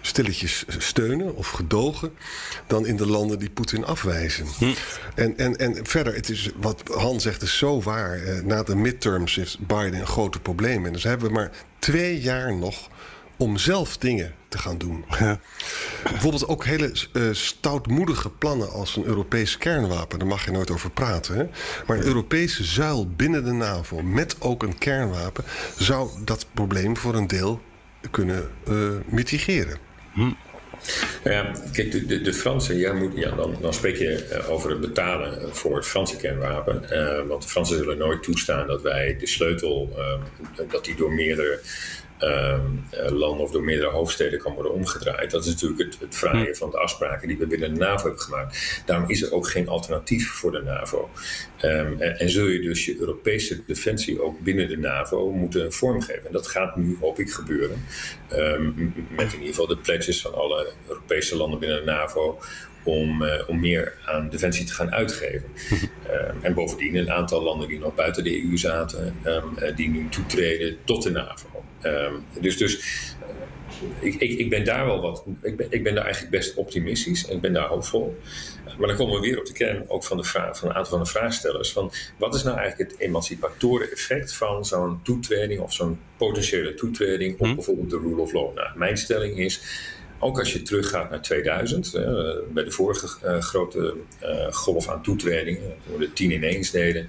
E: stilletjes steunen of gedogen... dan in de landen die Poetin afwijzen. Hm. En, en, en verder, het is, wat Han zegt is zo waar. Uh, na de midterms heeft Biden een grote probleem. En dus hebben we maar twee jaar nog om zelf dingen te gaan doen. Ja. Bijvoorbeeld ook hele uh, stoutmoedige plannen als een Europees kernwapen. Daar mag je nooit over praten. Hè? Maar een Europese zuil binnen de NAVO met ook een kernwapen... zou dat probleem voor een deel kunnen uh, mitigeren. Hm.
D: Ja, kijk, de, de, Fransen, ja, moet, ja, dan, dan spreek je uh, over het betalen voor het Franse kernwapen. Uh, want de Fransen zullen nooit toestaan dat wij de sleutel, uh, dat die door meerdere landen of door meerdere hoofdsteden kan worden omgedraaid. Dat is natuurlijk het, het fraaie hm. van de afspraken die we binnen de NAVO hebben gemaakt. Daarom is er ook geen alternatief voor de NAVO. Um, en, en, zul je dus je Europese defensie ook binnen de NAVO moeten vormgeven. En dat gaat nu, hoop ik, gebeuren. Um, met in ieder geval de pledges van alle Europese landen binnen de NAVO om, uh, om meer aan defensie te gaan uitgeven. um, en bovendien een aantal landen die nog buiten de EU zaten, um, die nu toetreden tot de NAVO. Um, dus dus ik, ik, ik, ben daar wel wat. Ik ben, ik ben daar eigenlijk best optimistisch en ik ben daar hoopvol. Maar dan komen we weer op de kern ook van, de vraag, van een aantal van de vraagstellers. Van wat is nou eigenlijk het emancipatoren effect van zo'n toetreding of zo'n potentiële toetreding op hm. bijvoorbeeld de rule of law? Nou, mijn stelling is. Ook als je teruggaat naar 2000, uh, bij de vorige uh, grote uh, golf aan toetredingen, toen we de tien ineens deden,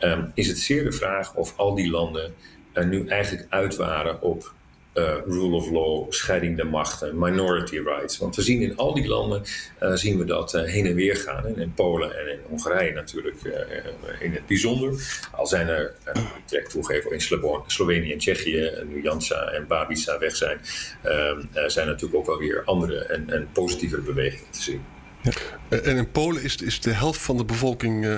D: um, is het zeer de vraag of al die landen nu eigenlijk uit waren op uh, rule of law, scheiding der machten, minority rights. Want we zien in al die landen uh, zien we dat uh, heen en weer gaan. In Polen en in Hongarije natuurlijk in het bijzonder. Al zijn er, ik trek toegeven, in Slo Slovenië en Tsjechië, nu Jansa en Babica weg zijn, zijn natuurlijk ook alweer andere en, en positievere bewegingen te zien.
E: Ja. En in Polen is, is de helft van de bevolking uh,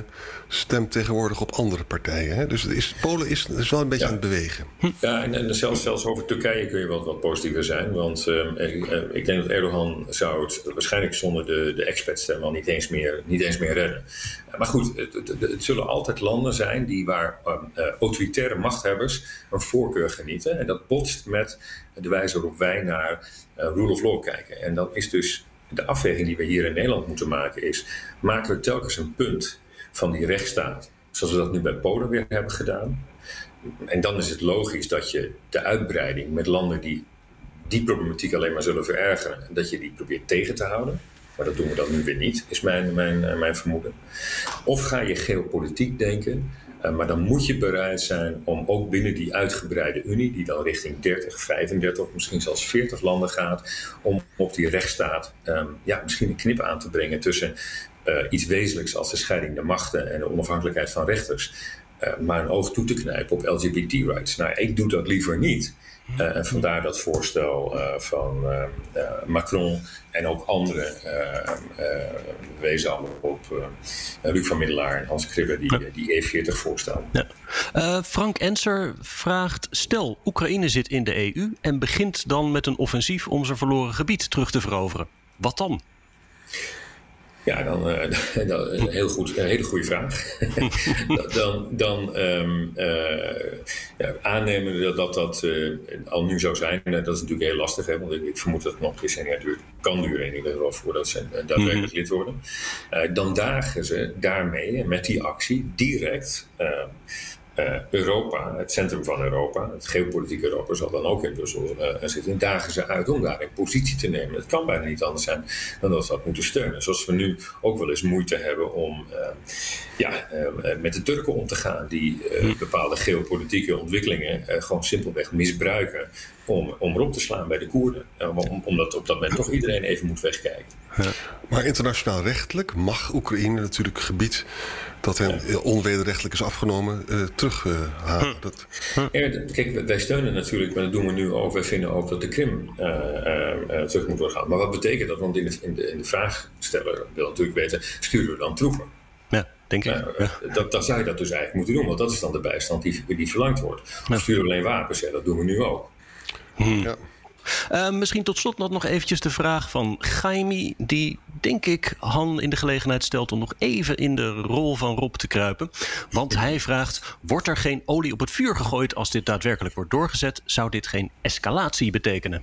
E: stemt tegenwoordig op andere partijen. Hè? Dus is, Polen is, is wel een beetje aan het bewegen.
D: Ja, en, en zelfs, zelfs over Turkije kun je wat, wat positiever zijn. Want uh, ik, uh, ik, denk dat Erdogan zou het waarschijnlijk zonder de, de expertstem al niet eens meer, niet eens meer redden. Maar goed, het, het, het, zullen altijd landen zijn die waar autoritaire machthebbers een voorkeur genieten. En dat botst met de wijze waarop wij naar rule of law kijken. En dan is dus de afweging die we hier in Nederland moeten maken is: maken we telkens een punt van die rechtsstaat, zoals we dat nu bij Polen weer hebben gedaan? En dan is het logisch dat je de uitbreiding met landen die die problematiek alleen maar zullen verergeren, dat je die probeert tegen te houden. Maar dat doen we dan nu weer niet, is mijn, mijn, eh, mijn vermoeden. Of ga je geopolitiek denken maar dan moet je bereid zijn om ook binnen die uitgebreide Unie, die dan richting 30, 35, misschien zelfs 40 landen gaat, om op die rechtsstaat um, ja, misschien een knip aan te brengen tussen uh, iets wezenlijks als de scheiding der machten en de onafhankelijkheid van rechters. maar een oog toe te knijpen op LGBT-rights. Nou, ik doe dat liever niet. Uh, en vandaar dat voorstel uh, van uh, Macron en ook anderen wezen allemaal op Luc van Middelaar en Hans Kribbe die, die E40 voorstellen.
C: Ja. Frank Enser vraagt: Stel, Oekraïne zit in de EU en begint dan met een offensief om zijn verloren gebied terug te veroveren. Wat dan?
D: Ja, dan, uh, [LAUGHS] dan een, heel goed, een hele goede vraag. [LAUGHS] dan dan um, uh, ja, aannemen dat dat, dat uh, al nu zou zijn, dat is natuurlijk heel lastig, hè, want ik, ik vermoed dat het nog decennia duurt, kan duren in ieder geval voordat ze daadwerkelijk mm -hmm. lid worden. dan dagen ze daarmee, met die actie, direct ehm, uh, Europa, het centrum van Europa, het geopolitieke Europa, zal dan ook in Brussel uh, zitten. dagen ze uit om daar een positie te nemen. Het kan bijna niet anders zijn dan dat ze dat moeten steunen. Zoals we nu ook wel eens moeite hebben om uh, ja, met de Turken om te gaan, die bepaalde geopolitieke ontwikkelingen gewoon simpelweg misbruiken om, om erop te slaan bij de Koerden. Om, omdat op dat moment toch iedereen even moet wegkijken.
E: Ja. Maar internationaal rechtelijk mag Oekraïne natuurlijk gebied dat hen ja. onwederrechtelijk is afgenomen uh, terughalen. Uh, dat...
D: ja, kijk, wij steunen natuurlijk, maar dat doen we nu ook. Wij vinden ook dat de Krim uh, terug moet worden gehaald. Maar wat betekent dat? Want in de, in de, in de vraagsteller wil natuurlijk weten, sturen we dan troepen?
C: Ja, denk ik.
D: Ja. Dat, dan zou je dat dus eigenlijk moeten doen, want dat is dan de bijstand die, die verlangd wordt. Sturen we alleen wapens? Ja, dat doen we nu ook.
C: Hmm. Ja. Uh, misschien tot slot nog eventjes de vraag van Jaime, die denk ik Han in de gelegenheid stelt om nog even in de rol van Rob te kruipen. Want hij vraagt: wordt er geen olie op het vuur gegooid als dit daadwerkelijk wordt doorgezet? Zou dit geen escalatie betekenen?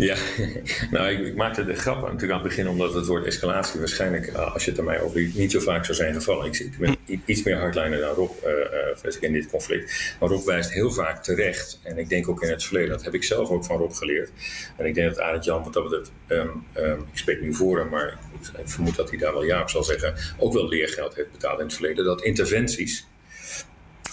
D: Ja, [LAUGHS] nou, ik, ik, maakte de grap natuurlijk aan het begin, omdat het woord escalatie waarschijnlijk, uh, als je het er mij over niet zo vaak zou zijn gevallen. Ik, ik ben iets meer hardliner dan Rob, uh, uh, in dit conflict. Maar Rob wijst heel vaak terecht, en ik denk ook in het verleden, dat heb ik zelf ook van Rob geleerd. En ik denk dat Arend Jan, wat dat betreft, um, ik spreek nu voor hem, maar ik, ik vermoed dat hij daar wel ja op zal zeggen, ook wel leergeld heeft betaald in het verleden. Dat interventies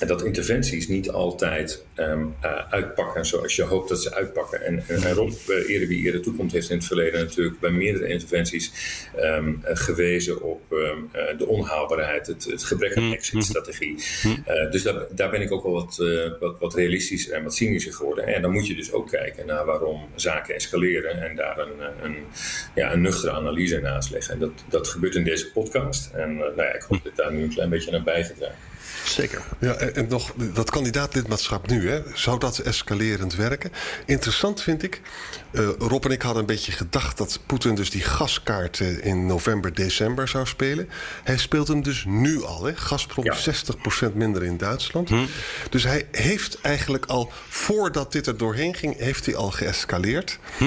D: dat interventies niet altijd um, uh, uitpakken zoals je hoopt dat ze uitpakken. En, en, en Rob, uh, eerder wie eerder toekomt, heeft in het verleden natuurlijk bij meerdere interventies um, uh, gewezen op um, de onhaalbaarheid, het, het gebrek aan exit-strategie. dus daar, daar, ben ik ook wel wat, wat, wat realistischer en wat cynischer geworden. En dan moet je dus ook kijken naar waarom zaken escaleren en daar een, een, ja, een nuchtere analyse naast leggen. En dat, dat gebeurt in deze podcast. En nou ja, ik hoop dat daar nu een klein beetje naar bijgedragen.
C: Zeker.
E: Ja, en nog dat kandidaatlidmaatschap nu, hè, zou dat escalerend werken? Interessant vind ik. Uh, Rob en ik hadden een beetje gedacht dat Poetin dus die gaskaart in november, december zou spelen. Hij speelt hem dus nu al. Hè? Gazprom ja. 60% minder in Duitsland. Hm. Dus hij heeft eigenlijk al, voordat dit er doorheen ging, heeft hij al geëscaleerd. Hm.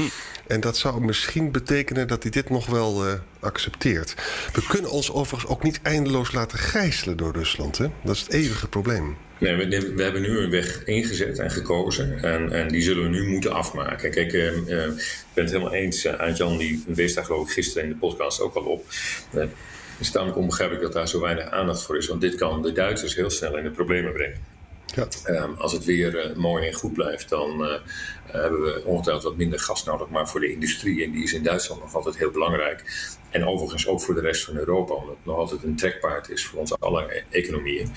E: En dat zou misschien betekenen dat hij dit nog wel uh, accepteert. We kunnen ons overigens ook niet eindeloos laten gijzelen door Rusland. Hè? Dat is het eeuwige probleem.
D: Nee, we, we, hebben nu een weg ingezet en gekozen. En, en die zullen we nu moeten afmaken. Kijk, uh, uh, ik ben het helemaal eens. Uh, Jan die wees daar geloof ik gisteren in de podcast ook al op. het is tamelijk onbegrijpelijk dat daar zo weinig aandacht voor is. Want dit kan de Duitsers heel snel in de problemen brengen. Ja. Um, als het weer uh, mooi en goed blijft, dan uh, hebben we ongetwijfeld wat minder gas nodig. Maar voor de industrie, en die is in Duitsland nog altijd heel belangrijk. En overigens ook voor de rest van Europa, omdat het nog altijd een trekpaard is voor onze alle economieën,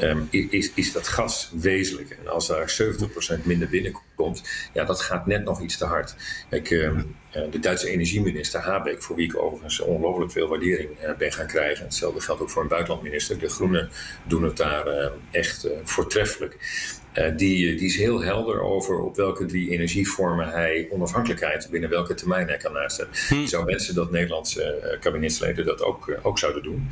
D: um, is, is dat gas wezenlijk. En als daar 70% minder binnenkomt, ja, dat gaat net nog iets te hard. Kijk, um, de Duitse energieminister Habeck, voor wie ik overigens ongelooflijk veel waardering uh, ben gaan krijgen. Hetzelfde geldt ook voor een buitenlandminister. De Groenen doen het daar uh, echt uh, voortreffelijk. Uh, die, die is heel helder over op welke drie energievormen hij onafhankelijkheid binnen welke termijn hij kan nastellen. Hm. Zou wensen dat Nederlandse uh, kabinetsleden dat ook, uh, ook zouden doen.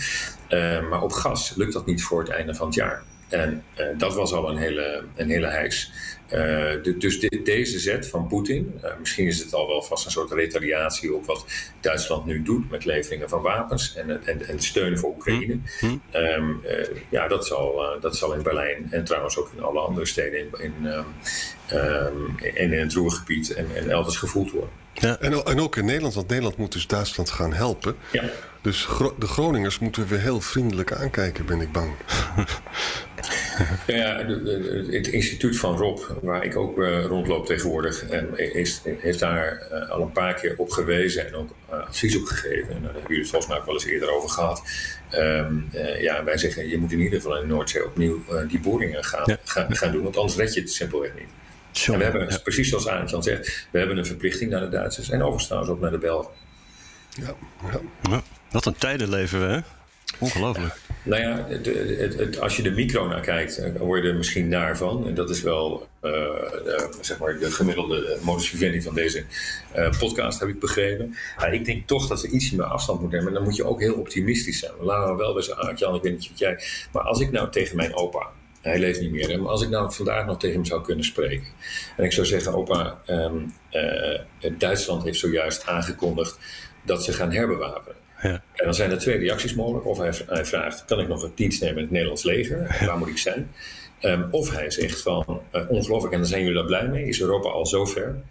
D: maar op gas lukt dat niet voor het einde van het jaar. En dat was al een hele, een hele hijs. Uh, de, dus de, deze zet van Poetin, uh, misschien is het al wel vast een soort retaliatie op wat Duitsland nu doet met leveringen van wapens en, en, en steun voor Oekraïne. Mm. Um, uh, ja, dat zal, dat zal in Berlijn en trouwens ook in alle andere steden in, in, um, um, in, in het Roergebied en, en elders gevoeld worden.
E: Ja. En, en, ook in Nederland, want Nederland moet dus Duitsland gaan helpen.
D: Ja.
E: Dus Gro de Groningers moeten we heel vriendelijk aankijken, ben ik bang. [LAUGHS] [LAUGHS]
D: Ja, het instituut van Rob, waar ik ook uh, rondloop tegenwoordig, is, heeft daar uh, al een paar keer op gewezen en ook advies op gegeven. En daar hebben jullie het volgens mij ook wel eens eerder over gehad. Um, ja, wij zeggen, je moet in ieder geval in de Noordzee opnieuw die boringen gaan, ja. gaan, gaan, doen, want anders red je het simpelweg niet. Zo, en we hebben, ja. precies zoals Arend zegt, we hebben een verplichting naar de Duitsers en overigens ook naar de Belgen.
C: Ja, ja. wat een tijden leven we, hè? Ongelooflijk.
D: Nou ja, het, het, als je de micro naar kijkt, dan word je er misschien naar van. En dat is wel uh, uh, zeg maar de gemiddelde modus vivendi van deze podcast, heb ik begrepen. Ik denk toch dat we iets meer afstand moeten nemen. En dan moet je ook heel optimistisch zijn. Laten we wel bij zijn Jan, ik weet niet wat jij... Maar als ik nou tegen mijn opa, hij leeft niet meer, maar als ik nou vandaag nog tegen hem zou kunnen spreken. En ik zou zeggen, opa, um, Duitsland heeft zojuist aangekondigd dat ze gaan herbewapenen. Ja. En dan zijn er twee reacties mogelijk. Of hij, hij, vraagt, kan ik nog een dienst nemen in het Nederlands leger? [LAUGHS] Waar moet ik zijn? Um, of hij zegt van, uh, ongelooflijk, en dan zijn jullie daar blij mee. Is Europa al zo ver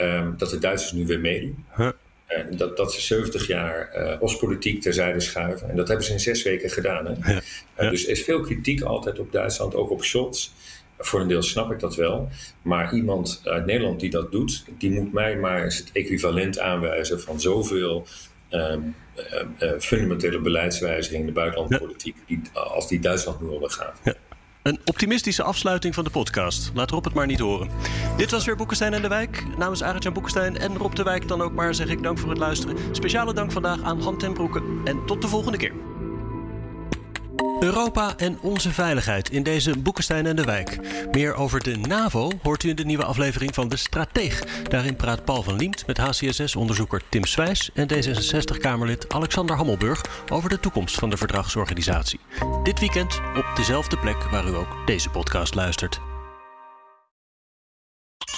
D: um, dat de Duitsers nu weer meedoen? Huh. Uh, dat, dat ze 70 jaar uh, Oostpolitiek terzijde schuiven. En dat hebben ze in zes weken gedaan. Hè? Ja. Ja. Dus er is veel kritiek altijd op Duitsland, ook op Scholz. Voor een deel snap ik dat wel. Maar iemand uit Nederland die dat doet, die moet mij maar eens het equivalent aanwijzen van zoveel fundamentele beleidswijziging in de buitenlandpolitiek, die, als die Duitsland nu ondergaat.
C: Ja. Een optimistische afsluiting van de podcast. Laat Rob het maar niet horen. Dit was weer Boekenstein en de Wijk. Namens Arend-Jan Boekenstein en Rob de Wijk dan ook maar zeg ik dank voor het luisteren. Speciale dank vandaag aan Han ten Broeke. En tot de volgende keer. Europa en onze veiligheid in deze Boekenstein en de Wijk. Meer over de NAVO hoort u in de nieuwe aflevering van De Strateeg. Daarin praat Paul van Liemt met HCSS-onderzoeker Tim Swijs en D66-Kamerlid Alexander Hammelburg over de toekomst van de verdragsorganisatie. Dit weekend op dezelfde plek waar u ook deze podcast luistert.